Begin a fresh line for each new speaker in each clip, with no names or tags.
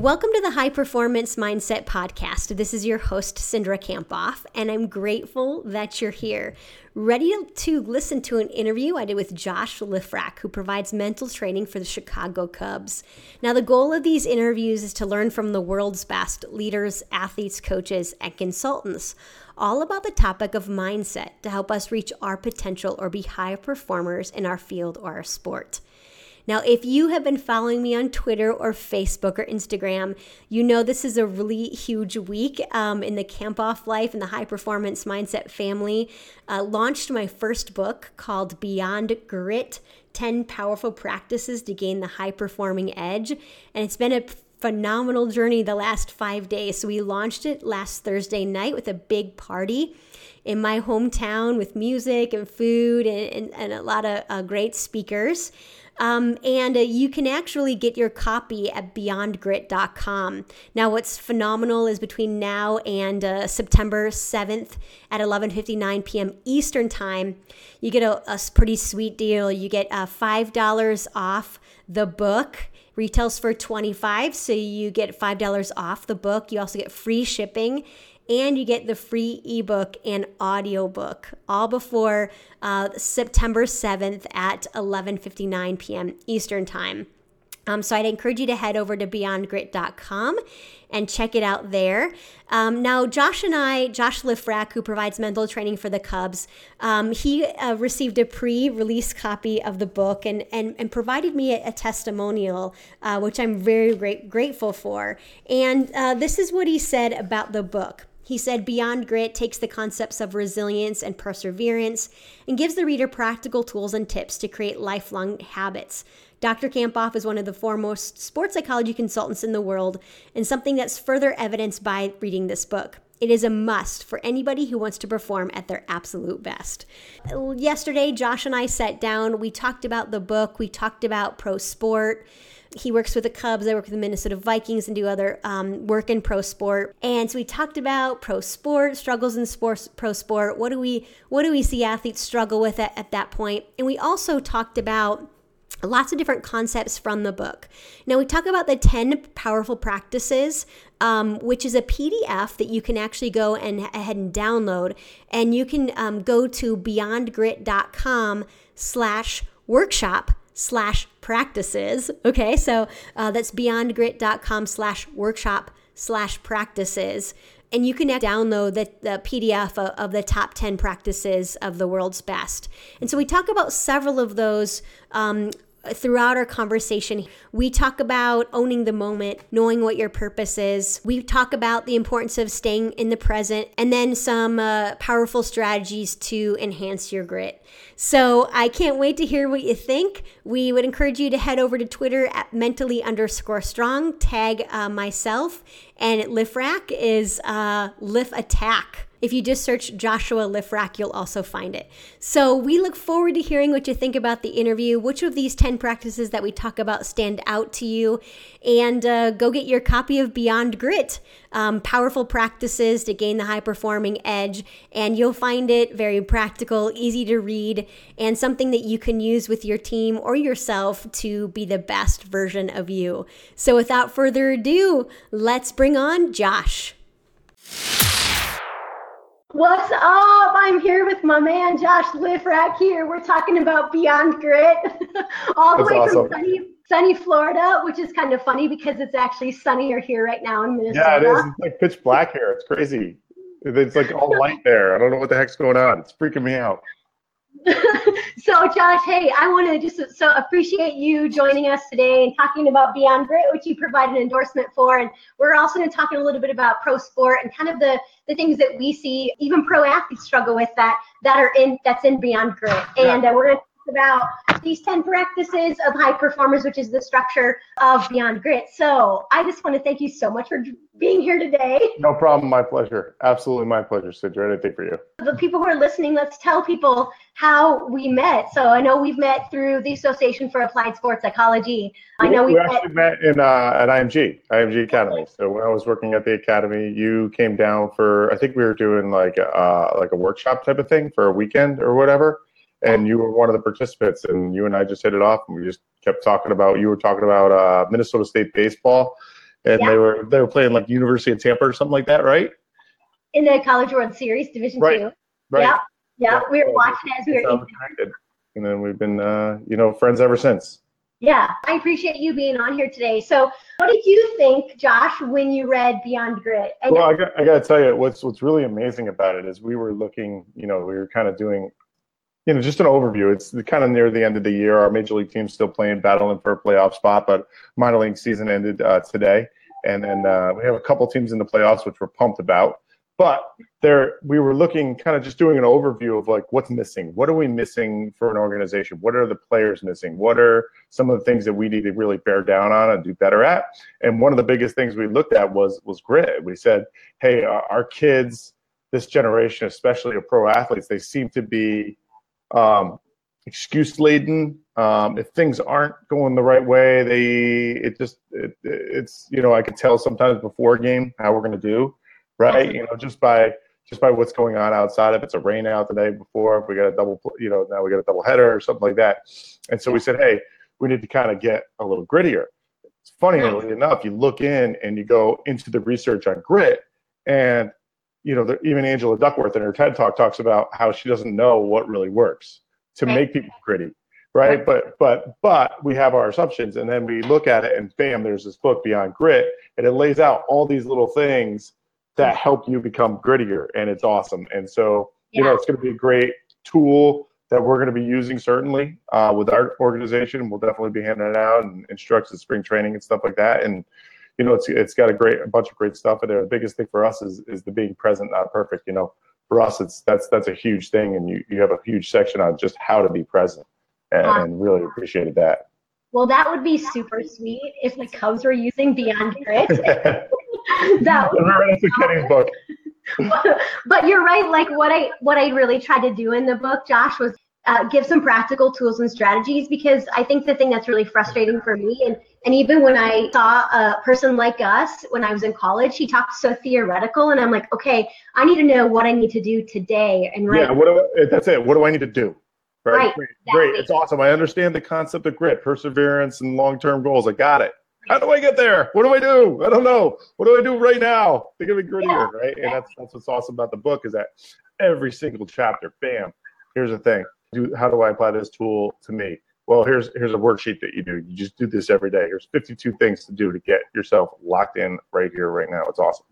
Welcome to the High Performance Mindset Podcast. This is your host, Cindra Kamphoff, and I'm grateful that you're here. Ready to listen to an interview I did with Josh Lifrak, who provides mental training for the Chicago Cubs. Now, the goal of these interviews is to learn from the world's best leaders, athletes, coaches, and consultants all about the topic of mindset to help us reach our potential or be high performers in our field or our sport. Now, if you have been following me on Twitter or Facebook or Instagram, you know this is a really huge week um, in the Kamphoff life and the high performance mindset family. Uh, launched my first book called Beyond Grit 10 Powerful Practices to Gain the High Performing Edge. And it's been a phenomenal journey the last five days. So we launched it last Thursday night with a big party in my hometown with music and food and, and, and a lot of uh, great speakers. Um, and uh, you can actually get your copy at beyondgrit.com. Now, what's phenomenal is between now and uh, September 7th at 11:59 p.m. Eastern Time, you get a, a pretty sweet deal. You get uh, $5 off the book retails for 25 so you get $5 off the book you also get free shipping and you get the free ebook and audiobook all before uh, September 7th at 11:59 p.m. Eastern Time. Um, so I'd encourage you to head over to beyondgrit.com and check it out there. Um, now, Josh and I, Josh Lifrak, who provides mental training for the Cubs, um, he uh, received a pre-release copy of the book and and, and provided me a, a testimonial, uh, which I'm very great, grateful for. And uh, this is what he said about the book. He said Beyond Grit takes the concepts of resilience and perseverance and gives the reader practical tools and tips to create lifelong habits. Dr. Kamphoff is one of the foremost sports psychology consultants in the world, and something that's further evidenced by reading this book. It is a must for anybody who wants to perform at their absolute best. Yesterday, Josh and I sat down. We talked about the book, we talked about pro sport he works with the Cubs. I work with the Minnesota Vikings and do other um, work in pro sport. And so we talked about pro sport struggles in sports, pro sport. What do we what do we see athletes struggle with at, at that point? And we also talked about lots of different concepts from the book. Now, we talk about the 10 powerful practices, um, which is a PDF that you can actually go and ahead and download. And you can um, go to beyondgrit.com slash workshop slash practices. Okay, so uh, that's beyondgrit.com slash workshop slash practices. And you can download the, the PDF of, of, the top 10 practices of the world's best. And so we talk about several of those um, throughout our conversation, we talk about owning the moment, knowing what your purpose is. We talk about the importance of staying in the present, and then some uh, powerful strategies to enhance your grit. So I can't wait to hear what you think. We would encourage you to head over to Twitter at mentally underscore strong, tag uh, myself, and Lifrak is uh, Lif Attack. If you just search Joshua Lifrak, you'll also find it. So we look forward to hearing what you think about the interview. Which of these 10 practices that we talk about stand out to you? And uh, go get your copy of Beyond Grit um, Powerful Practices to Gain the High Performing Edge. And you'll find it very practical, easy to read, and something that you can use with your team or yourself to be the best version of you. So without further ado, let's bring on Josh. What's up? I'm here with my man Josh Lifrak here. We're talking about Beyond Grit, all the That's way awesome. from sunny, sunny Florida, which is kind of funny because it's actually sunnier here right now in Minnesota.
Yeah, it is. It's like pitch black here. It's crazy. It's like all light there. I don't know what the heck's going on. It's freaking me out.
So Josh, hey, I want to just so appreciate you joining us today and talking about Beyond Grit, which you provide an endorsement for, and we're also going to talk a little bit about pro sport and kind of the the things that we see even pro athletes struggle with that that are in that's in Beyond Grit, and uh, we're going to about these 10 practices of high performers, which is the structure of Beyond Grit. So I just want to thank you so much for being here today.
No problem. My pleasure. Absolutely my pleasure, Cindra. Anything for you.
The people who are listening, let's tell people how we met. So I know we've met through the Association for Applied Sports Psychology. I know
we
we
actually met in uh, at IMG, IMG Academy. So when I was working at the academy, you came down for I think we were doing like uh, like a workshop type of thing for a weekend or whatever and you were one of the participants and you and i just hit it off and we just kept talking about you were talking about uh, minnesota state baseball and
Yeah.
they were they were playing like university of tampa or something like that right
in the College World Series, Division
Right.
Two.
right
Yeah, yeah. We were watching as we were
connected. and then we've been uh, you know friends ever since
Yeah, I appreciate you being on here today. So, what did you think, Josh, when you read Beyond Grit? And
well I got, I got to tell you what's what's really amazing about it is we were looking you know we were kind of doing you know just an overview. It's kind of near the end of the year. Our major league team's still playing battling for a playoff spot but minor league season ended uh, today. And then uh, we have a couple teams in the playoffs which we're pumped about. But there we were looking kind of just doing an overview of like what's missing? What are we missing for an organization? What are the players missing? What are some of the things that we need to really bear down on and do better at? And one of the biggest things we looked at was was grit. We said hey our, our kids this generation especially of pro athletes they seem to be um, excuse laden. Um, if things aren't going the right way they it just it, it's you know i can tell sometimes before a game how we're going to do right? You know just by just by what's going on outside. If it's a rain out the day before if we got a double you know now we got a double header or something like that. And so we said hey we need to kind of get a little grittier. It's funny enough you look in and you go into the research on grit and you know the, even angela duckworth in her ted talk talks about how she doesn't know what really works to
Right.
make people gritty right? But but but we have our assumptions and then we look at it and bam there's this book beyond grit and it lays out all these little things that help you become grittier and it's awesome. And so you know it's going to be a great tool that we're going to be using certainly uh, with our organization. We'll definitely be handing it out and instructs in spring training and stuff like that and you know it's it's got a great a bunch of great stuff in there. The biggest thing for us is is the being present not perfect you know. For us it's that's that's a huge thing and you you have a huge section on just how to be present and, and really appreciated that.
Well, that would be super sweet if the Cubs were using Beyond Grit. that would
Remember, that's a Kenny's book
but you're right like what i what i really tried to do in the book josh was uh, give some practical tools and strategies because i think the thing that's really frustrating for me and and even when i saw a person like us when i was in college he talked so theoretical and i'm like okay i need to know what i need to do today and right
Yeah, what do I, that's it. What do I need to do?
Right,
Great, great.
exactly.
It's awesome. I understand the concept of grit, perseverance, and long-term goals. I got it. How do I get there? What do I do? I don't know. What do I do right now to get me grittier? Right, and that's that's what's awesome about the book is that every single chapter, bam. Here's the thing. Do how do I apply this tool to me? Well, here's here's a worksheet that you do. You just do this every day. Here's 52 things to do to get yourself locked in right here, right now. It's awesome.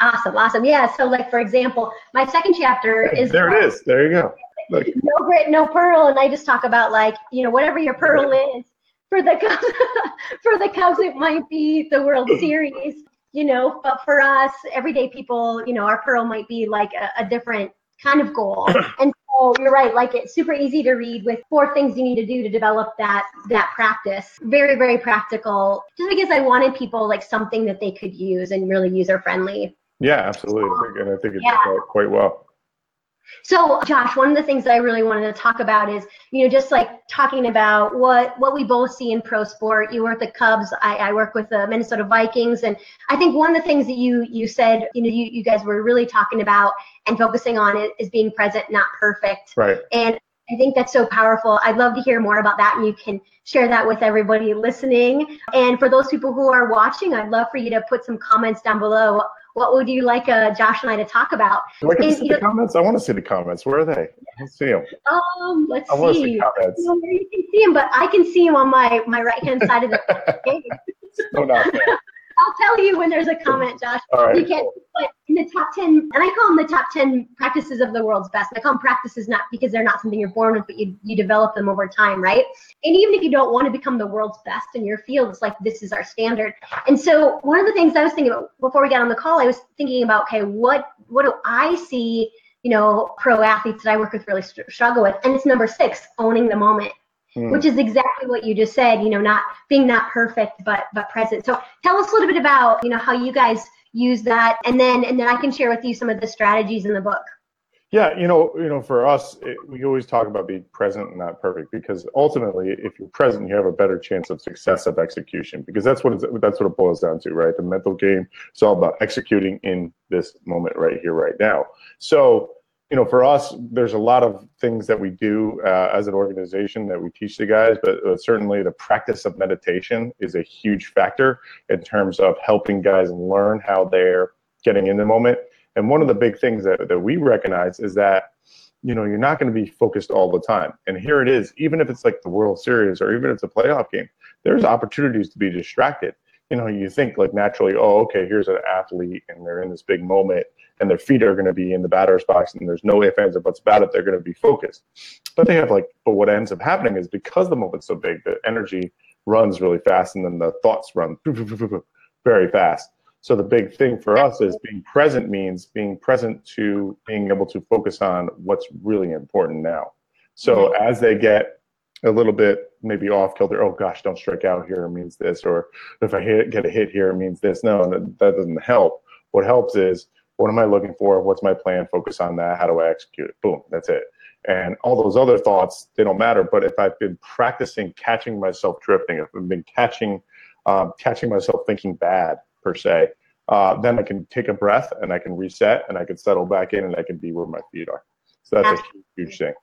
awesome awesome yeah so like for example my second chapter is
there it is. There you go. Look,
no grit, no pearl, and I just talk about like you know whatever your pearl is for the Cubs. for the Cubs, it might be the World Series, you know. But for us, everyday people, you know, our pearl might be like a, a different kind of goal. And so you're right, like it's super easy to read with four things you need to do to develop that that practice. Very very practical. Just because I wanted people like something that they could use and really user friendly.
Yeah, absolutely. I think- And I think it's
Yeah.
quite, quite well.
So, Josh, one of the things that I really wanted to talk about is, you know, just like talking about what what we both see in pro sport. You work with the Cubs, I, I work with the Minnesota Vikings, and I think one of the things that you you said, you know, you, you guys were really talking about and focusing on it is being present, not perfect.
Right.
And I think that's so powerful. I'd love to hear more about that, and you can share that with everybody listening. And for those people who are watching, I'd love for you to put some comments down below. What would you like uh, Josh and I to talk about?
I get to
And,
see
you
the comments? I want to see the comments. Where are they? Let's see them.
Um, let's
I want to
see.
see comments.
No, you can see him, but I can see him on my my right hand side of the page.
No, not.
I'll tell you when there's a comment, Josh.
All right.
You can, but in the top ten, and I call them the top ten practices of the world's best. I call them practices not because they're not something you're born with, but you you develop them over time, right? And even if you don't want to become the world's best in your field, it's like this is our standard. And so one of the things I was thinking about before we got on the call, I was thinking about, okay, what what do I see you know, pro athletes that I work with really struggle with. And it's number six, owning the moment. Mm. Which is exactly what you just said, you know, not being not perfect, but but present. So tell us a little bit about, you know, how you guys use that, and then and then I can share with you some of the strategies in the book.
Yeah, you know, you know, for us, it, we always talk about being present and not perfect because ultimately, if you're present, you have a better chance of success of execution because that's what it's, that's what it boils down to, right? The mental game It's all about executing in this moment right here, right now. So, you know, for us, there's a lot of things that we do uh, as an organization that we teach the guys, but uh, certainly the practice of meditation is a huge factor in terms of helping guys learn how they're getting in the moment and one of the big things that, that we recognize is that, you know, you're not going to be focused all the time. And here it is, even if it's like the World Series or even if it's a playoff game, there's opportunities to be distracted. You know, you think like naturally, oh, okay, here's an athlete and they're in this big moment and their feet are going to be in the batter's box and there's no ifs, ands, or buts about it. They're going to be focused. But they have like, but what ends up happening is because the moment's so big, the energy runs really fast and then the thoughts run very fast. So the big thing for us is being present means being present to being able to focus on what's really important now. So mm-hmm. as they get a little bit maybe off kilter, oh gosh, don't strike out here means this, or if I hit, get a hit here means this. No, that, that doesn't help. What helps is what am I looking for? What's my plan? Focus on that. How do I execute it? Boom, that's it. And all those other thoughts, they don't matter. But if I've been practicing catching myself drifting, if I've been catching um, catching myself thinking bad, per se, uh, then I can take a breath and I can reset and I can settle back in and I can be where my feet are. So that's a huge, huge thing.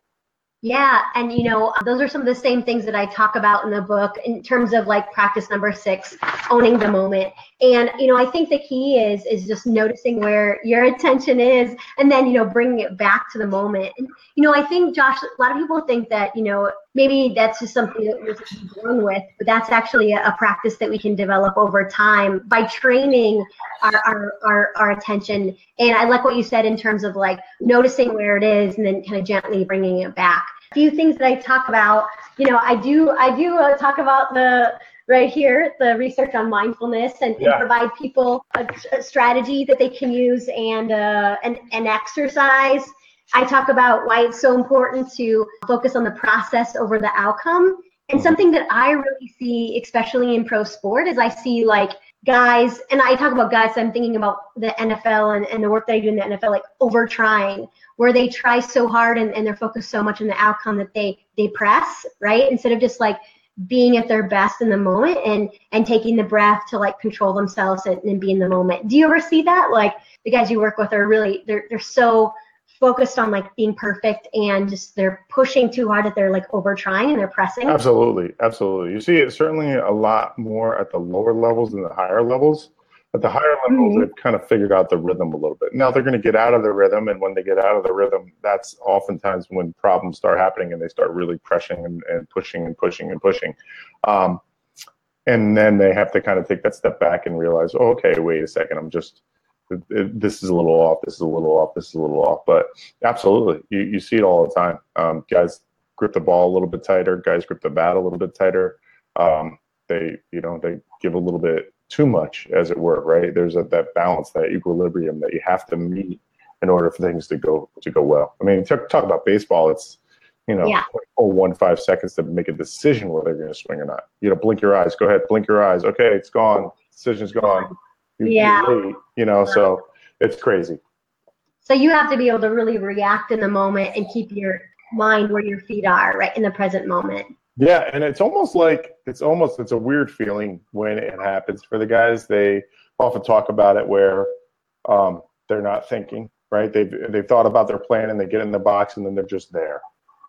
Yeah, and you know, those are some of the same things that I talk about in the book in terms of like practice number 6, owning the moment. And you know, I think the key is is just noticing where your attention is and then, you know, bringing it back to the moment. And you know, I think Josh, a lot of people think that, you know, maybe that's just something that we're born with, but that's actually a, a, practice that we can develop over time by training our, our, our, our attention. And I like what you said in terms of like noticing where it is and then kind of gently bringing it back few things that I talk about. You know, I do I do uh, talk about the right here the research on mindfulness and, yeah. and provide people a, a, strategy that they can use and uh, an, an exercise. I talk about why it's so important to focus on the process over the outcome. And mm-hmm. something that I really see, especially in pro sport, is I see like guys, and I talk about guys, I'm thinking about the NFL and, and the work that I do in the NFL, like over trying, where they try so hard and, and they're focused so much on the outcome that they they press, right? Instead of just like being at their best in the moment and and taking the breath to like control themselves and, and be in the moment. Do you ever see that? Like the guys you work with are really they're they're so focused on like being perfect and just they're pushing too hard that they're like over trying and they're pressing.
Absolutely, absolutely. You see it certainly a lot more at the lower levels than the higher levels. At the higher levels, mm-hmm. they've kind of figured out the rhythm a little bit. Now they're going to get out of the rhythm, and when they get out of the rhythm, that's oftentimes when problems start happening and they start really pressing and, and pushing and pushing and pushing. Um, and then they have to kind of take that step back and realize, oh, okay, wait a second, I'm just this is a little off, this is a little off, this is a little off. But absolutely, you, you see it all the time. Um, guys grip the ball a little bit tighter, guys grip the bat a little bit tighter. Um, they, you know, they give a little bit too much, as it were, right? There's a, that balance, that equilibrium that you have to meet in order for things to go to go well. I mean, talk, talk about baseball. It's you know, yeah. oh, one five seconds to make a decision whether they're going to swing or not. You know, blink your eyes. Go ahead, blink your eyes. Okay, it's gone. Decision's gone.
You, yeah.
you know, so it's crazy.
So you have to be able to really react in the moment and keep your mind where your feet are, right in the present moment.
Yeah, and it's almost like it's almost it's a weird feeling when it happens for the guys. They often talk about it where um, they're not thinking, right? They've they've thought about their plan and they get in the box and then they're just there,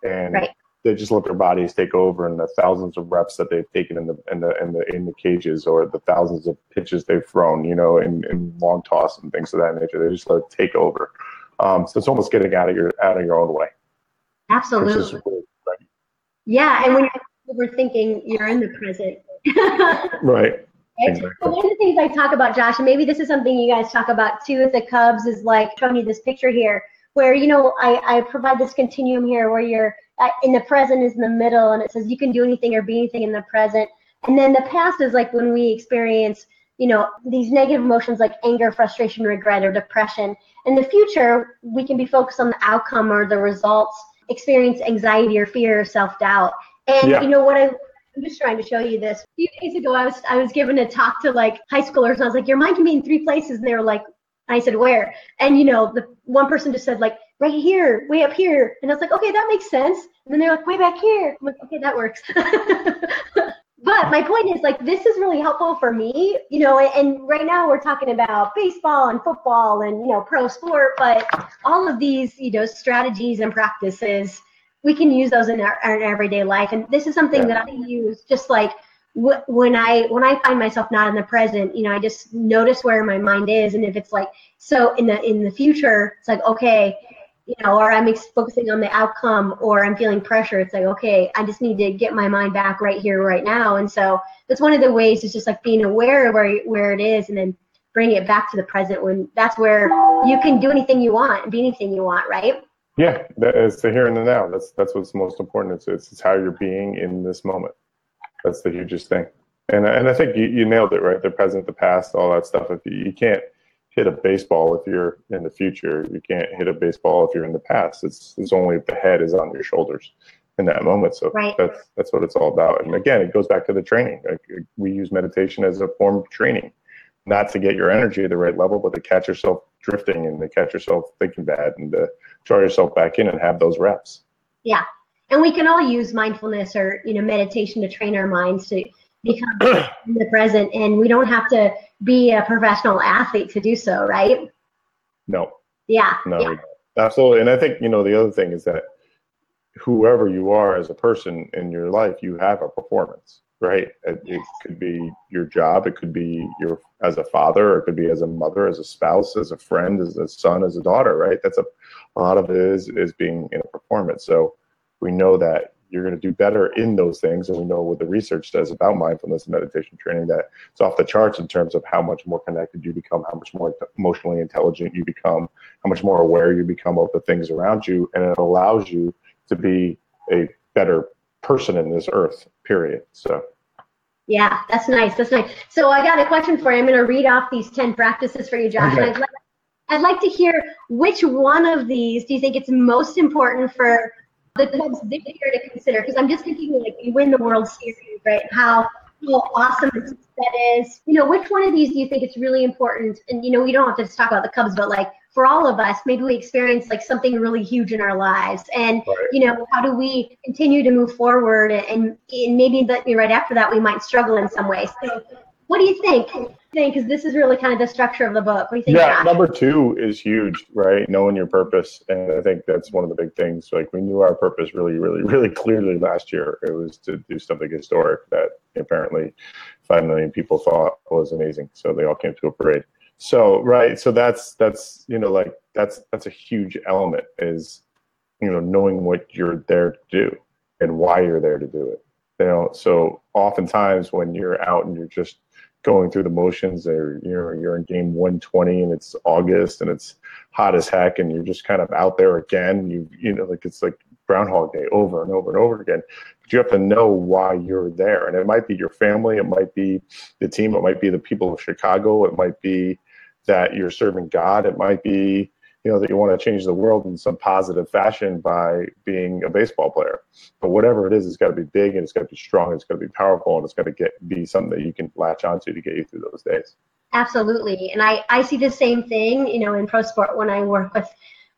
and right they just let their bodies take over and the thousands of reps that they've taken in the in the in the in the cages or the thousands of pitches they've thrown, you know, in, in long toss and things of that nature. They just let it take over. Um, so it's almost getting out of your out of your own way.
Absolutely. Yeah, and when you're overthinking, you're in the present.
right.
Right? Exactly. So one of the things I talk about, Josh, and maybe this is something you guys talk about too with the Cubs, is like showing you this picture here, where you know I, I provide this continuum here where you're uh, in the present is in the middle and it says you can do anything or be anything in the present and then the past is like when we experience you know, these negative emotions like anger, frustration, regret, or depression. In the future, we can be focused on the outcome or the results, experience anxiety or fear or self doubt. And yeah. you know what I I'm just trying to show you this. A few days ago, I was I was given a talk to like high schoolers, and I was like, "Your mind can be in three places," and they were like, I said, "Where?" And you know, the one person just said like, "Right here, way up here," and I was like, "Okay, that makes sense." And then they're like, "Way back here." I'm like, "Okay, that works." but my point is like this is really helpful for me you know and right now we're talking about baseball and football and you know pro sport but all of these you know strategies and practices we can use those in our, our everyday life. And this is something that i use just like wh- when i when i find myself not in the present you know i just notice where my mind is. And if it's like so in the in the future it's like okay you know, or I'm focusing on the outcome or I'm feeling pressure. It's like, okay, I just need to get my mind back right here, right now. And so that's one of the ways is just like being aware of where, where it is and then bring it back to the present when that's where you can do anything you want and be anything you want, right?
Yeah, is the here and the now. That's that's what's most important. It's, it's, it's how you're being in this moment. That's the hugest thing. And and I think you, you nailed it, right? The present, the past, all that stuff. If you, you can't hit a baseball if you're in the future. You can't hit a baseball if you're in the past. It's it's only if the head is on your shoulders in that moment. So right. that's that's what it's all about. And again, it goes back to the training. Like we use meditation as a form of training, not to get your energy at the right level, but to catch yourself drifting and to catch yourself thinking bad and to draw yourself back in and have those reps.
Yeah. And we can all use mindfulness or, you know, meditation to train our minds to become in the present and we don't have to be a professional athlete to do so, right?
No.
Yeah.
No.
Yeah.
Absolutely. And I think, you know, the other thing is that whoever you are as a person in your life, you have a performance, right? It, it could be your job, it could be your as a father, it could be as a mother, as a spouse, as a friend, as a son, as a daughter, right? That's a a lot of it is is being in a performance. So we know that you're going to do better in those things. And we know what the research says about mindfulness and meditation training that it's off the charts in terms of how much more connected you become, how much more emotionally intelligent you become, how much more aware you become of the things around you. And it allows you to be a better person in this earth, period. So.
Yeah, that's nice. That's nice. So I got a question for you. I'm going to read off these 10 practices for you, Josh. Okay. I'd, like, I'd like to hear which one of these do you think it's most important for the Cubs this year to consider? Because I'm just thinking like you win the World Series, right? How how awesome that is. You know, which one of these do you think it's really important? And you know, we don't have to just talk about the Cubs, but like for all of us, maybe we experience like something really huge in our lives, and right. you know, how do we continue to move forward? And, and maybe that right after that, we might struggle in some ways. So, what do you think? Because this is really kind of the structure of the book. What do you think?
Yeah, number two is huge, right? Knowing your purpose, and I think that's one of the big things. Like we knew our purpose really, really, really clearly last year. It was to do something historic that apparently five million people thought was amazing. So they all came to a parade. So right, so that's that's you know like that's that's a huge element is you know knowing what you're there to do and why you're there to do it. You know, so oftentimes when you're out and you're just going through the motions. Or you're you're in game 120 and it's August and it's hot as heck and you're just kind of out there again. You you know like it's like groundhog day over and over and over again. But you have to know why you're there. And it might be your family. It might be the team. It might be the people of Chicago. It might be that you're serving God. It might be you know that you want to change the world in some positive fashion by being a baseball player. But whatever it is it's got to be big and it's got to be strong and it's got to be powerful and it's got to get be something that you can latch onto to get you through those days.
Absolutely. And i i see the same thing you know in pro sport when i work with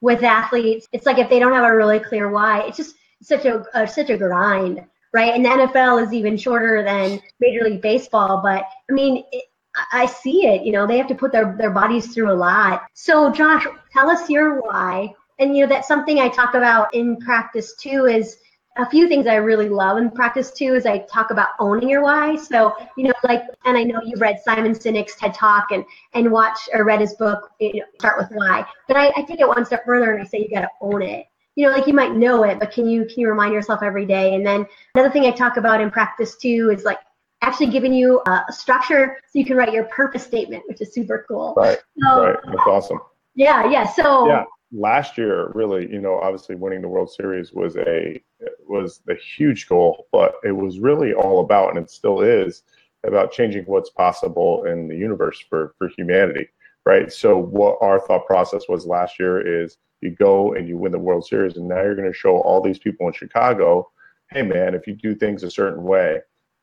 with athletes. It's like if they don't have a really clear why it's just such a, a such a grind right? And the nfl is even shorter than major league baseball but i mean it, I see it. You know, they have to put their, their bodies through a lot. So, Josh, tell us your why. And, you know, that's something I talk about in practice too is a few things I really love in practice too is I talk about owning your why. So, you know, like, and I know you've read Simon Sinek's TED Talk and, and watch or read his book, you know, Start with Why. But I, I take it one step further and I say you got to own it you know, like you might know it, but can you can you remind yourself every day? And then another thing I talk about in practice too is like actually giving you a structure so you can write your purpose statement, which is super cool.
Right. So, right. That's awesome.
Yeah. Yeah. So.
Yeah. Last year, really, you know, obviously winning the World Series was a was a huge goal, but it was really all about, and it still is, about changing what's possible in the universe for for humanity, right? So what our thought process was last year is you go and you win the World Series, and now you're going to show all these people in Chicago, hey man, if you do things a certain way,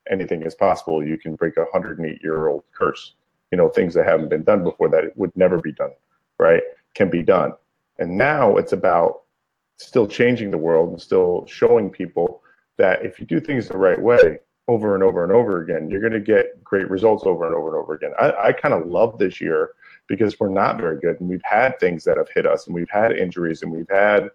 anything is possible. You can break a 108 year old curse. You know, things that haven't been done before that would never be done, right? Can be done. And now it's about still changing the world and still showing people that if you do things the right way over and over and over again, you're going to get great results over and over and over again. I, I kind of love this year because we're not very good and we've had things that have hit us and we've had injuries and we've had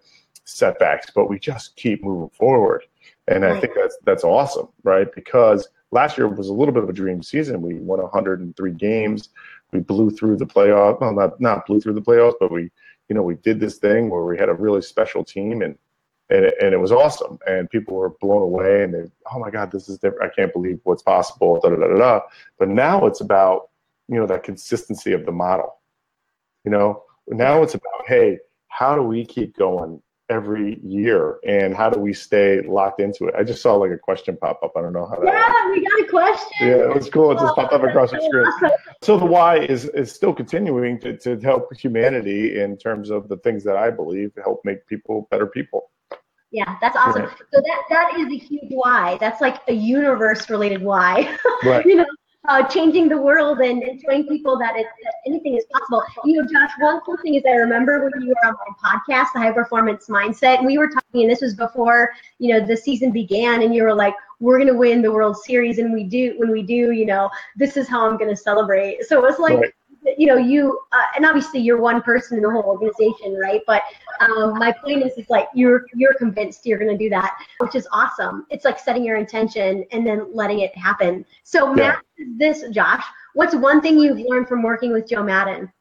setbacks, but we just keep moving forward. And I think that's that's awesome, right? Because last year was a little bit of a dream season. We won 103 games. We blew through the playoff. Well, not not blew through the playoffs, but we, you know, we did this thing where we had a really special team and and it, and it was awesome. And people were blown away and they, oh my God, this is different. I can't believe what's possible. Da, da, da, da. But now it's about, you know, that consistency of the model. You know, now it's about, hey, how do we keep going every year and how do we stay locked into it? I just saw like a question pop up. I don't know how that
Yeah, we got a question.
Yeah, it was cool. It just popped up across the screen. Oh, so the why is is still continuing to, to help humanity in terms of the things that I believe help make people better people.
Yeah, that's awesome. Right. So that that is a huge why. That's like a universe related why. Right. you know, uh, changing the world and, and showing people that, it, that anything is possible. You know, Josh, one cool thing is I remember when you were on my podcast, the High Performance Mindset, and we were talking, and this was before you know the season began, and you were like, "We're gonna win the World Series, and we do. When we do, you know, this is how I'm gonna celebrate." So it was like. Right you know you uh, and obviously you're one person in the whole organization right but um, my point is it's like you're you're convinced you're going to do that which is awesome it's like setting your intention and then letting it happen so yeah. matt this josh what's one thing you've learned from working with joe Maddon?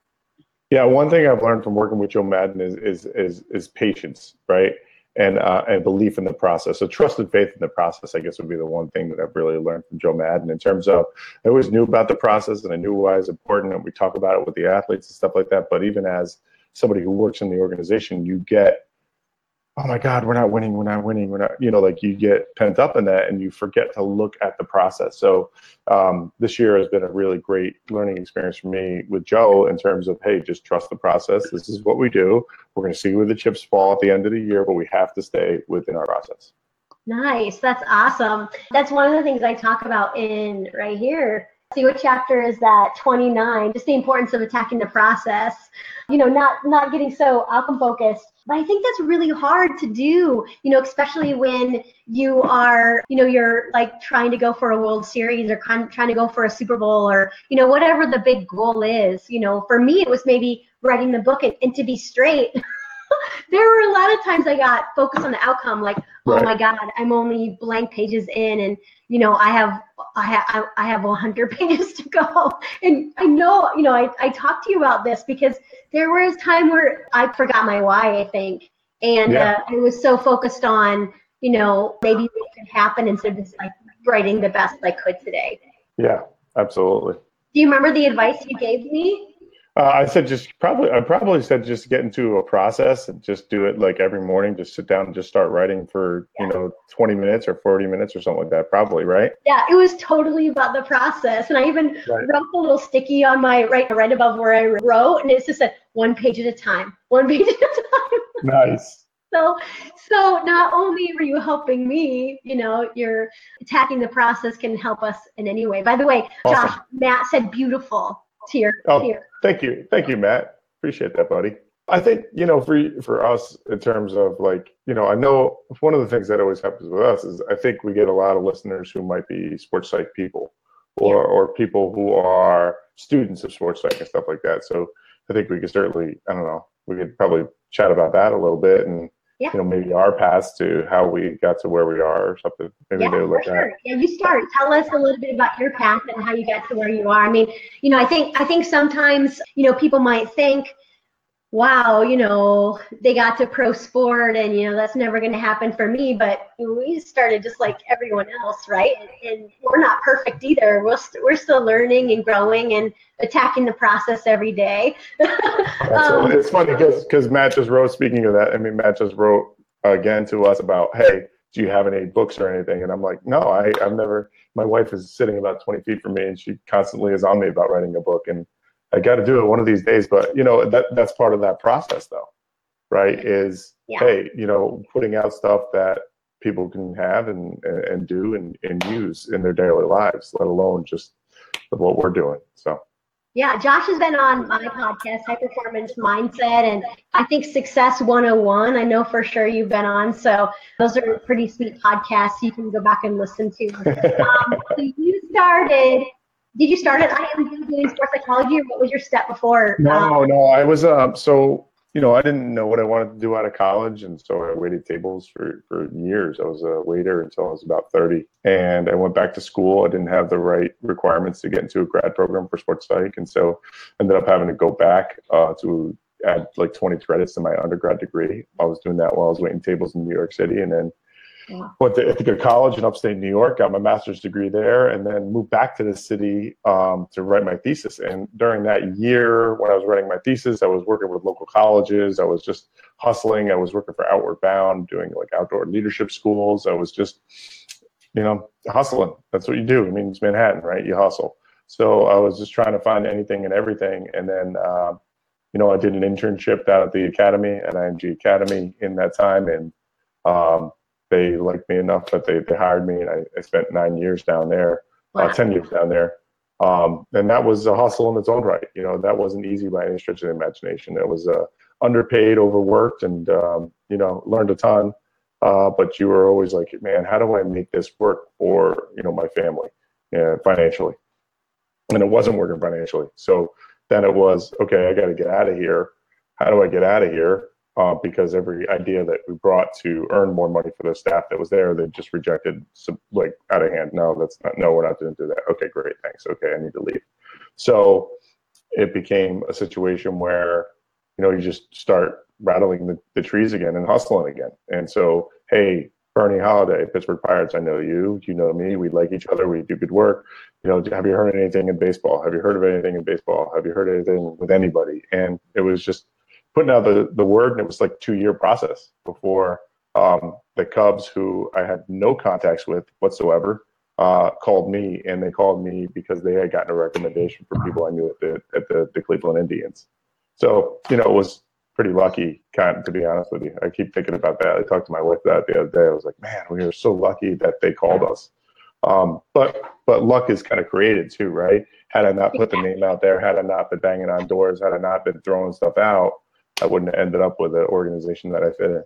yeah one thing i've learned from working with joe Maddon is is is, is patience right and uh, and belief in the process. So trust and faith in the process, I guess, would be the one thing that I've really learned from Joe Maddon in terms of I always knew about the process and I knew why it's important, and we talk about it with the athletes and stuff like that. But even as somebody who works in the organization, you get oh my God, we're not winning, we're not winning, we're not, you know, like you get pent up in that and you forget to look at the process. So um, this year has been a really great learning experience for me with Joe in terms of, hey, just trust the process. This is what we do. We're going to see where the chips fall at the end of the year, but we have to stay within our process.
Nice. That's awesome. That's one of the things I talk about in right here see what chapter is that 29 just the importance of attacking the process you know not not getting so outcome focused but i think that's really hard to do you know especially when you are you know you're like trying to go for a world series or trying to go for a super bowl or you know whatever the big goal is. You know for me it was maybe writing the book and, and to be straight there were a lot of times I got focused on the outcome, like, oh my God, I'm only blank pages in, and you know, I have I have I have 100 pages to go, and I know, you know, I I talked to you about this because there was time where I forgot my why, I think, and yeah. uh, I was so focused on, you know, maybe what could happen instead of just like writing the best I could today.
Yeah, absolutely.
Do you remember the advice you gave me?
Uh, I said just probably. I probably said just get into a process and just do it like every morning. Just sit down and just start writing for yeah. you know twenty minutes or forty minutes or something like that. Probably right.
Yeah, it was totally about the process, and I even right. wrote a little sticky on my right right above where I wrote, and it's just a one page at a time, one page at a time.
Nice.
So, so not only were you helping me, you know, you're attacking the process can help us in any way. By the way, awesome. Josh, Matt said beautiful to your,
oh,
to your
Thank you. Thank you, Matt. Appreciate that, buddy. I think, you know, for for us in terms of like, you know, I know one of the things that always happens with us is I think we get a lot of listeners who might be sports psych people or yeah. or people who are students of sports psych and stuff like that. So I think we could certainly, I don't know, we could probably chat about that a little bit and yeah. you know, maybe our paths to how we got to where we are or something. Maybe
yeah, for sure. Yeah, you start. Tell us a little bit about your path and how you got to where you are. I mean, you know, I think I think sometimes, you know, people might think, wow, you know, they got to pro sport and, you know, that's never going to happen for me. But we started just like everyone else, right? And, and we're not perfect either. We're, we st- we're still learning and growing and attacking the process every day.
um, it's funny because Matt just wrote, speaking of that, I mean, Matt just wrote again to us about, hey, do you have any books or anything? And I'm like, no, I, I've never, my wife is sitting about 20 feet from me and she constantly is on me about writing a book and I got to do it one of these days. But you know, that that's part of that process though, right? Is yeah. hey, you know, putting out stuff that people can have and, and do and, and use in their daily lives, let alone just what we're doing. So
yeah, Josh has been on my podcast, High Performance Mindset, and I think Success 101. I know for sure you've been on. So those are pretty sweet podcasts you can go back and listen to. um, so you started, did you start at IMG doing sports psychology, or what was your step before?
No, um, no, I was, um, so you know, I didn't know what I wanted to do out of college, and so I waited tables for for years. I was a waiter until I was about thirty, and I went back to school. I didn't have the right requirements to get into a grad program for sports psych, and so ended up having to go back uh, to add like twenty credits to my undergrad degree. I was doing that while I was waiting tables in New York City, and then Went to Ithaca College in upstate New York, got my master's degree there, and then moved back to the city um, to write my thesis. And during that year, when I was writing my thesis, I was working with local colleges. I was just hustling. I was working for Outward Bound, doing like outdoor leadership schools. I was just, you know, hustling. That's what you do. I mean, it's Manhattan, right? You hustle. So I was just trying to find anything and everything. And then, uh, you know, I did an internship down at the academy, at IMG Academy in that time. And um, they liked me enough that they, they hired me, and I, I spent nine years down there, uh, wow. uh, ten years down there. Um, and that was a hustle in its own right. You know, that wasn't easy by any stretch of the imagination. It was uh, underpaid, overworked, and um, you know, learned a ton. Uh, but you were always like, man, how do I make this work for you know my family, yeah, financially? And it wasn't working financially. So then it was okay. I got to get out of here. How do I get out of here? Uh, because every idea that we brought to earn more money for the staff that was there, they just rejected like out of hand. No, that's not. No, we're not going to do that. Okay, great, thanks. Okay, I need to leave. So it became a situation where you know you just start rattling the, the trees again and hustling again. And so, hey, Bernie Holliday, Pittsburgh Pirates, I know you. You know me. We like each other. We do good work. You know, have you heard anything in baseball? Have you heard of anything in baseball? Have you heard anything with anybody? And it was just putting out the, the word, and it was like two year process before um, the Cubs, who I had no contacts with whatsoever, uh, called me, and they called me because they had gotten a recommendation from people I knew at the at the, the Cleveland Indians. So you know, it was pretty lucky, kind of, to be honest with you. I keep thinking about that. I talked to my wife that the other day. I was like, man, we were so lucky that they called us. Um, but but luck is kind of created too, right? Had I not put the name out there, had I not been banging on doors, had I not been throwing stuff out, I wouldn't have ended up with an organization that I fit in.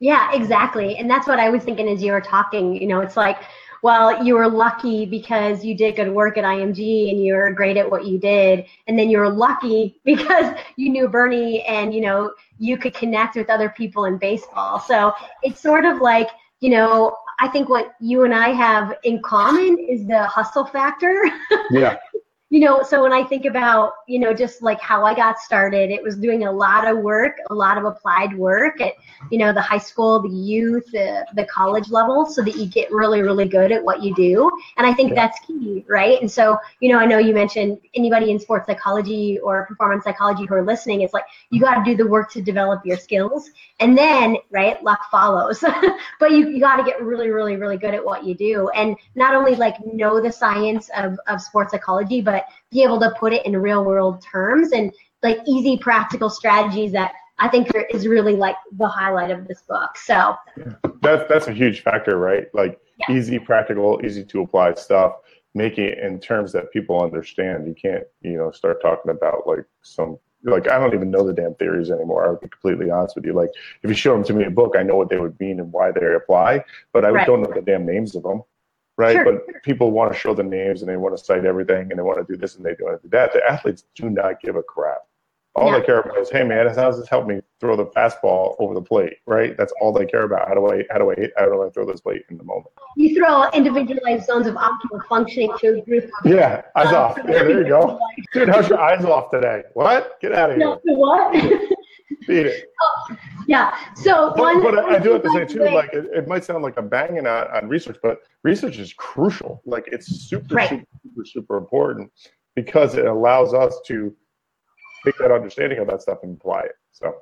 Yeah, exactly. And that's what I was thinking as you were talking. You know, it's like, well, you were lucky because you did good work at IMG and you were great at what you did. And then you were lucky because you knew Bernie and, you know, you could connect with other people in baseball. So it's sort of like, you know, I think what you and I have in common is the hustle factor.
Yeah
you know, so when I think about, you know, just like how I got started, it was doing a lot of work, a lot of applied work at, you know, the high school, the youth, the, the college level, so that you get really, really good at what you do. And I think that's key, right? And so, you know, I know you mentioned anybody in sports psychology or performance psychology who are listening, it's like you got to do the work to develop your skills. And then, right, luck follows. but you, you got to get really, really, really good at what you do. And not only like know the science of, of sports psychology, but be able to put it in real world terms and like easy practical strategies that I think is really like the highlight of this book. So
yeah. that's that's a huge factor, right? Like yeah. easy, practical, easy to apply stuff. Make it in terms that people understand. You can't, you know, start talking about like some like I don't even know the damn theories anymore. I'll be completely honest with you. Like if you show them to me in a book, I know what they would mean and why they apply, but I right. don't know the damn names of them right? Sure. But people want to show the names and they want to cite everything and they want to do this and they want to do that. The athletes do not give a crap. All yeah. they care about is, hey man, how does this help me throw the fastball over the plate? Right? That's all they care about. How do I how do I hit, how do I throw this plate in the moment?
You throw individualized zones of optimal functioning to a group.
Yeah, IZOF. Yeah, there you go. Dude, how's your IZOF today? What? Get out of here.
No, what?
Beat it.
Oh, yeah. So
but, one, but I do have to say too, like it, it, might sound like I'm banging on, on research, but research is crucial. Like it's super, right. super, super, super important because it allows us to take that understanding of that stuff and apply it. So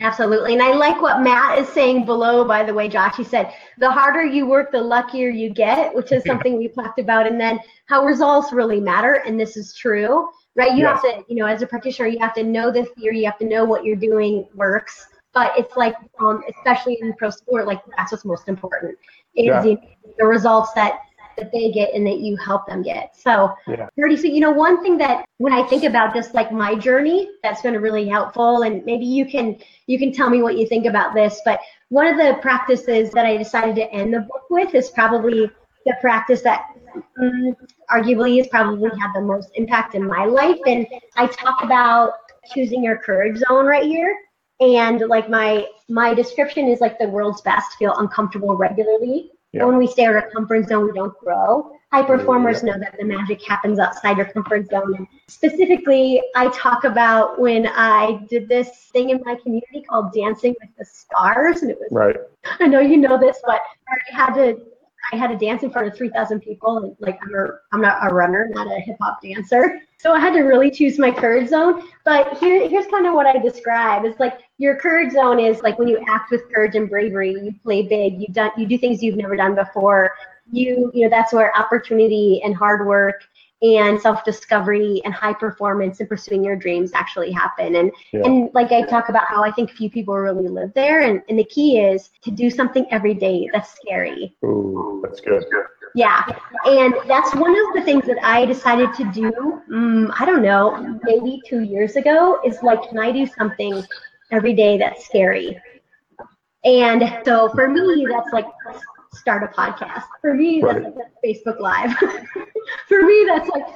Absolutely. And I like what Matt is saying below, by the way, Josh. He said, the harder you work, the luckier you get, which is something we talked about. And then how results really matter. And this is true, right? You yes. have to, you know, as a practitioner, you have to know the theory, you have to know what you're doing works. But it's like, um, especially in pro sport, like that's what's most important is yeah. the, the results that that they get and that you help them get. So, yeah. so you know, one thing that when I think about just like my journey, that's been really helpful, and maybe you can you can tell me what you think about this. But one of the practices that I decided to end the book with is probably the practice that um, arguably has probably had the most impact in my life. And I talk about choosing your courage zone right here. And like my my description is like the world's best feel uncomfortable regularly yeah. When we stay in our comfort zone, we don't grow. High performers yeah. know that the magic happens outside your comfort zone. And specifically, I talk about when I did this thing in my community called Dancing with the Stars, and it was.
Right.
I know you know this, but I had to I had to dance in front of 3,000 people. And like, I'm, a, I'm not a runner, not a hip hop dancer. So I had to really choose my courage zone. But here, here's kind of what I describe. It's like your courage zone is like when you act with courage and bravery, you play big, you done, you do things you've never done before. You, you know, that's where opportunity and hard work and self-discovery and high performance and pursuing your dreams actually happen and yeah. and like i talk about how i think few people really live there and, and the key is to do something every day that's scary
Ooh, that's good
yeah and that's one of the things that i decided to do um, i don't know maybe two years ago is like can i do something every day that's scary and so for me that's like start a podcast. For me, that's right. like Facebook Live. For me, that's like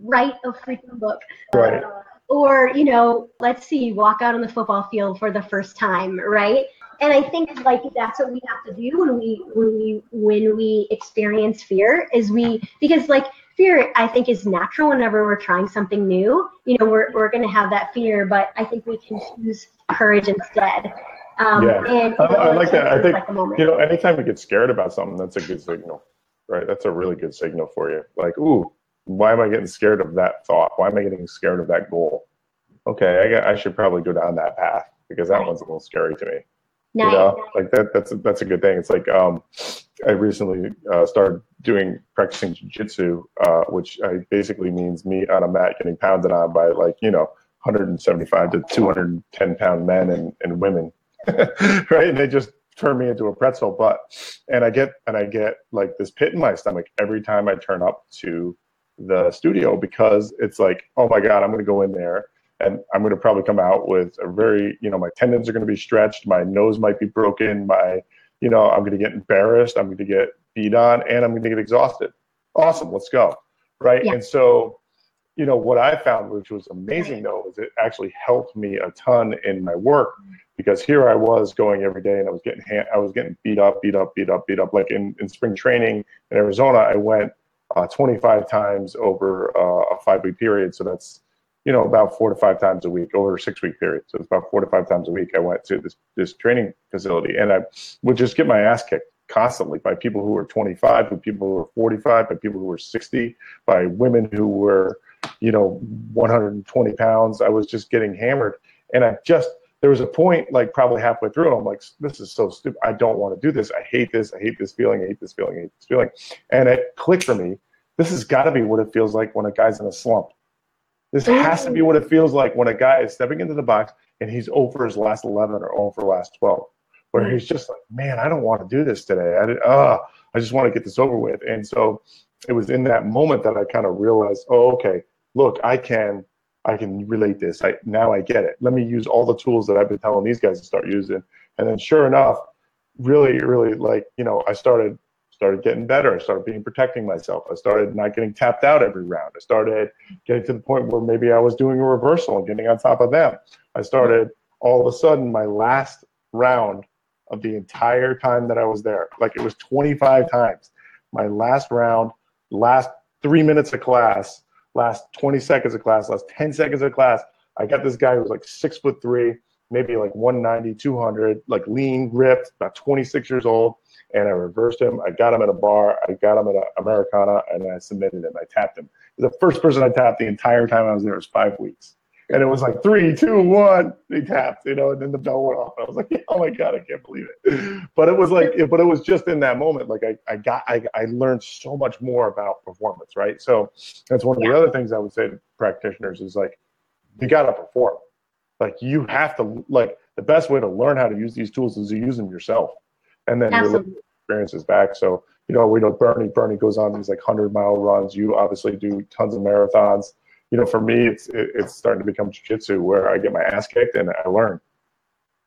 write a freaking book.
Right.
Uh, or, you know, let's see, walk out on the football field for the first time, right? And I think like that's what we have to do when we when we when we experience fear is we because like fear I think is natural whenever we're trying something new. You know, we're we're gonna have that fear, but I think we can choose courage instead.
Um, yeah, and, I, I, like that. I think like you know, anytime you get scared about something, that's a good signal, right? That's a really good signal for you. Like, ooh, why am I getting scared of that thought? Why am I getting scared of that goal? Okay, I, got, I should probably go down that path because that one's a little scary to me. Nice. You know, like that. That's that's a good thing. It's like um, I recently uh, started doing practicing jujitsu, uh, which I basically means me on a mat getting pounded on by like you know 175 to 210 pound men and, and women right? And they just turn me into a pretzel. But and I get and I get like this pit in my stomach every time I turn up to the studio because it's like, oh my god, I'm going to go in there and I'm going to probably come out with a very, you know, my tendons are going to be stretched, my nose might be broken, my, you know, I'm going to get embarrassed, I'm going to get beat on, and I'm going to get exhausted. Awesome, let's go, right? Yeah. And so you know what I found, which was amazing though, is it actually helped me a ton in my work because here I was going every day and I was getting I was getting beat up, beat up, beat up, beat up. Like in, in spring training in Arizona, I went uh, 25 times over uh, a five week period. So that's you know about four to five times a week over a six week period. So it's about four to five times a week. I went to this this training facility and I would just get my ass kicked constantly by people who were 25, by people who were 45, by people who were 60, by women who were you know, 120 pounds. I was just getting hammered. And I just, there was a point like probably halfway through, and I'm like, this is so stupid. I don't want to do this. I hate this. I hate this feeling. I hate this feeling. I hate this feeling. And it clicked for me. This has got to be what it feels like when a guy's in a slump. This has to be what it feels like when a guy is stepping into the box and he's over his last 11 or over last 12, where he's just like, man, I don't want to do this today. I, did, uh, I just want to get this over with. And so it was in that moment that I kind of realized, oh, okay, look, I can I can relate this. I now I get it. Let me use all the tools that I've been telling these guys to start using. And then sure enough, really, really like, you know, I started started getting better. I started being protecting myself. I started not getting tapped out every round. I started getting to the point where maybe I was doing a reversal and getting on top of them. I started all of a sudden my last round of the entire time that I was there, like it was 25 times. My last round, last three minutes of class, last 20 seconds of class, last 10 seconds of class, I got this guy who was like six foot three, maybe like 190, 200, like lean, ripped, about 26 years old. And I reversed him. I got him at a bar. I got him at an Americana and I submitted him. I tapped him. The first person I tapped the entire time I was there was five weeks. and it was like three, two, one. They tapped, you know, and then the bell went off. I was like, oh my god, I can't believe it. But it was like, but it was just in that moment, like I, I got, I, I learned so much more about performance, right? So that's one of the other things I would say to practitioners is like, you got to perform. Like you have to, like the best way to learn how to use these tools is to use them yourself, and then your experiences back. So you know, we know Bernie. Bernie goes on these like hundred mile runs. You obviously do tons of marathons you know, for me, it's it, it's starting to become jujitsu where I get my ass kicked and I learn.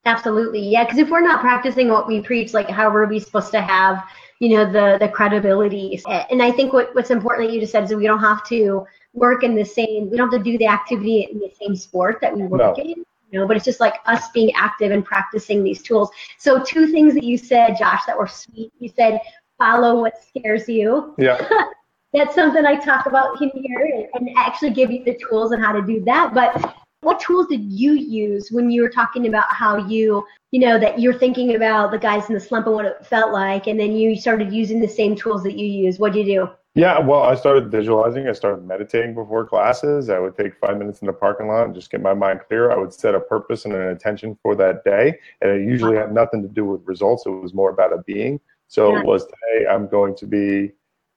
Absolutely, yeah. Because if we're not practicing what we preach, like how are we supposed to have, you know, the the credibility? And I think what what's important that you just said is we don't have to work in the same. We don't have to do the activity in the same sport that we work no. in. You know, but it's just like us being active and practicing these tools. So two things that you said, Josh, that were sweet. You said follow what scares you.
Yeah.
that's something I talk about in here and actually give you the tools on how to do that. But what tools did you use when you were talking about how you, you know, that you're thinking about the guys in the slump and what it felt like, and then you started using the same tools that you use? What did you do?
Yeah, well, I started visualizing. I started meditating before classes. I would take five minutes in the parking lot and just get my mind clear. I would set a purpose and an intention for that day. And it usually had nothing to do with results. It was more about a being. So yeah. it was, hey, I'm going to be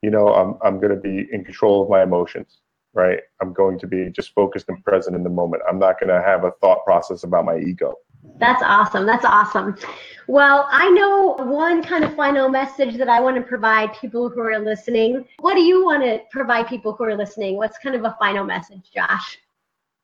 you know, I'm, I'm going to be in control of my emotions, right? I'm going to be just focused and present in the moment. I'm not going to have a thought process about my ego.
That's awesome. That's awesome. Well, I know one kind of final message that I want to provide people who are listening. What do you want to provide people who are listening? What's kind of a final message, Josh?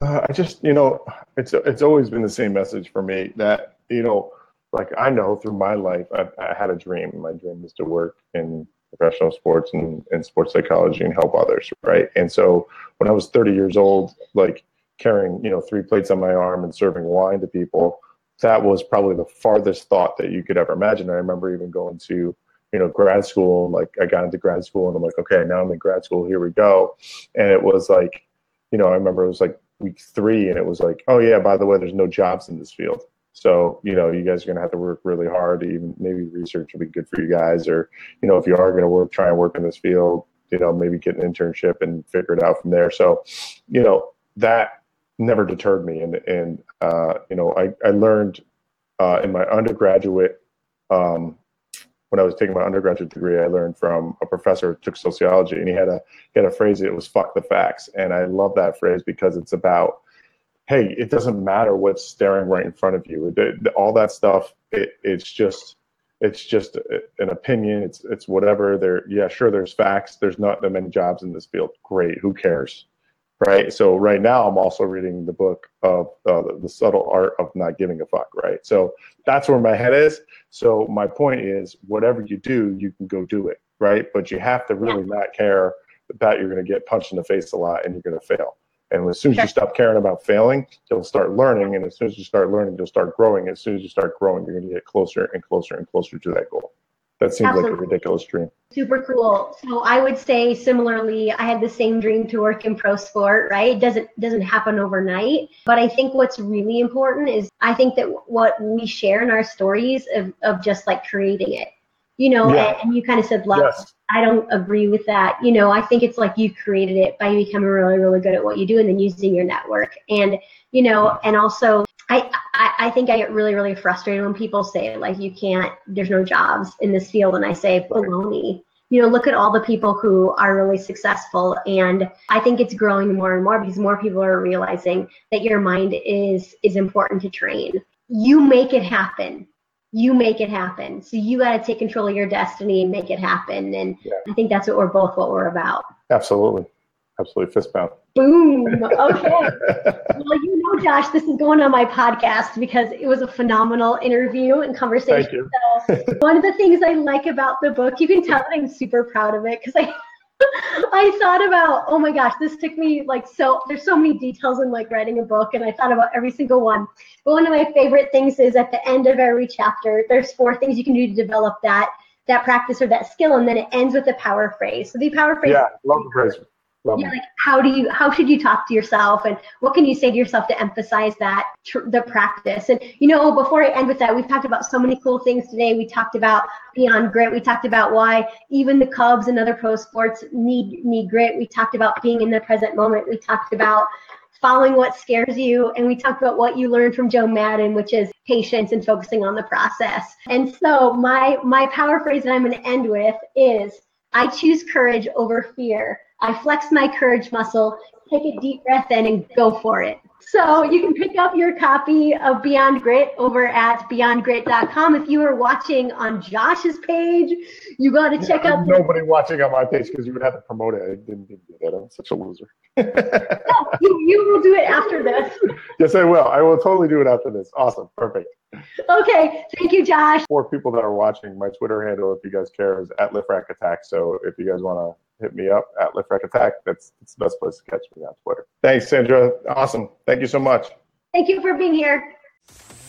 Uh, I just, you know, it's it's always been the same message for me that you know, like I know through my life, I, I had a dream. My dream was to work in professional sports and, and sports psychology and help others, right? And so when I was 30 years old, like carrying, you know, three plates on my arm and serving wine to people, that was probably the farthest thought that you could ever imagine. I remember even going to, you know, grad school. Like I got into grad school and I'm like, okay, now I'm in grad school. Here we go. And it was like, you know, I remember it was like week three and it was like, oh yeah, by the way, there's no jobs in this field. So, you know, you guys are going to have to work really hard. Even maybe research will be good for you guys. Or, you know, if you are going to work, try and work in this field, you know, maybe get an internship and figure it out from there. So, you know, that never deterred me. And, and uh, you know, I, I learned uh, in my undergraduate, um, when I was taking my undergraduate degree, I learned from a professor who took sociology, and he had a he had a phrase. It was "fuck the facts," and I love that phrase because it's about hey, it doesn't matter what's staring right in front of you. It, all that stuff, it, it's just it's just an opinion. It's it's whatever. There, yeah, sure. There's facts. There's not that many jobs in this field. Great. Who cares, right? So right now, I'm also reading the book of uh, the subtle art of not giving a fuck. Right. So that's where my head is. So my point is, whatever you do, you can go do it. Right. But you have to really not care that you're going to get punched in the face a lot and you're going to fail. And as soon as you stop caring about failing, you'll start learning. And as soon as you start learning, you'll start growing. As soon as you start growing, you're going to get closer and closer and closer to that goal. That seems Absolutely. like a ridiculous dream.
Super cool. So I would say similarly, I had the same dream to work in pro sport, right? It doesn't doesn't happen overnight. But I think what's really important is I think that what we share in our stories of, of just like creating it. You know, yeah. and, and, you kind of said love. Yes. I don't agree with that. You know, I think it's like you created it by becoming really, really good at what you do and then using your network. And, you know, and also I, I, I think I get really, really frustrated when people say like you can't, there's no jobs in this field. And I say, baloney. You know, look at all the people who are really successful. And I think it's growing more and more because more people are realizing that your mind is is important to train. You make it happen you make it happen. So you got to take control of your destiny and make it happen. And yeah. I think that's what we're both what we're about.
Absolutely. Absolutely. Fist bump.
Boom. Okay. well, you know, Josh, this is going on my podcast because it was a phenomenal interview and conversation. So one of the things I like about the book, you can tell that I'm super proud of it because I I thought about, oh my gosh, this took me like so, there's so many details in like writing a book, and I thought about every single one. But one of my favorite things is at the end of every chapter, there's four things you can do to develop that that practice or that skill, and then it ends with a power phrase. So the power phrase.
Yeah, love the phrase.
Yeah, like how do you how should you talk to yourself? And what can you say to yourself to emphasize that tr- the practice? And you know before I end with that we've talked about so many cool things today. We talked about beyond grit. We talked about why even the Cubs and other pro sports need need grit. We talked about being in the present moment. We talked about following what scares you. And we talked about what you learned from Joe Maddon, which is patience and focusing on the process. And so my my power phrase that I'm going to end with is I choose courage over fear. I flex my courage muscle, take a deep breath in and go for it. So you can pick up your copy of Beyond Grit over at beyondgrit.com. If you are watching on Josh's page, you got to check
yeah,
out.
Nobody watching on my page because you would have to promote it. I didn't do that. I'm such a loser.
no, you, you will do it after this.
yes, I will. I will totally do it after this. Awesome. Perfect.
Okay. Thank you, Josh.
For people that are watching, my Twitter handle, if you guys care, is at Lifrak Attack. So if you guys want to hit me up at Lifrak Attack, that's, that's the best place to catch me on Twitter. Thanks, Cindra. Awesome. Thank you so much.
Thank you for being here.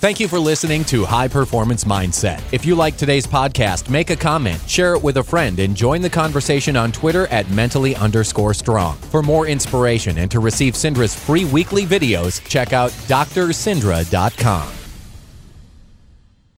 Thank you for listening to High Performance Mindset. If you like today's podcast, make a comment, share it with a friend, and join the conversation on Twitter at mentally underscore strong. For more inspiration and to receive Cindra's free weekly videos, check out drcindra.com.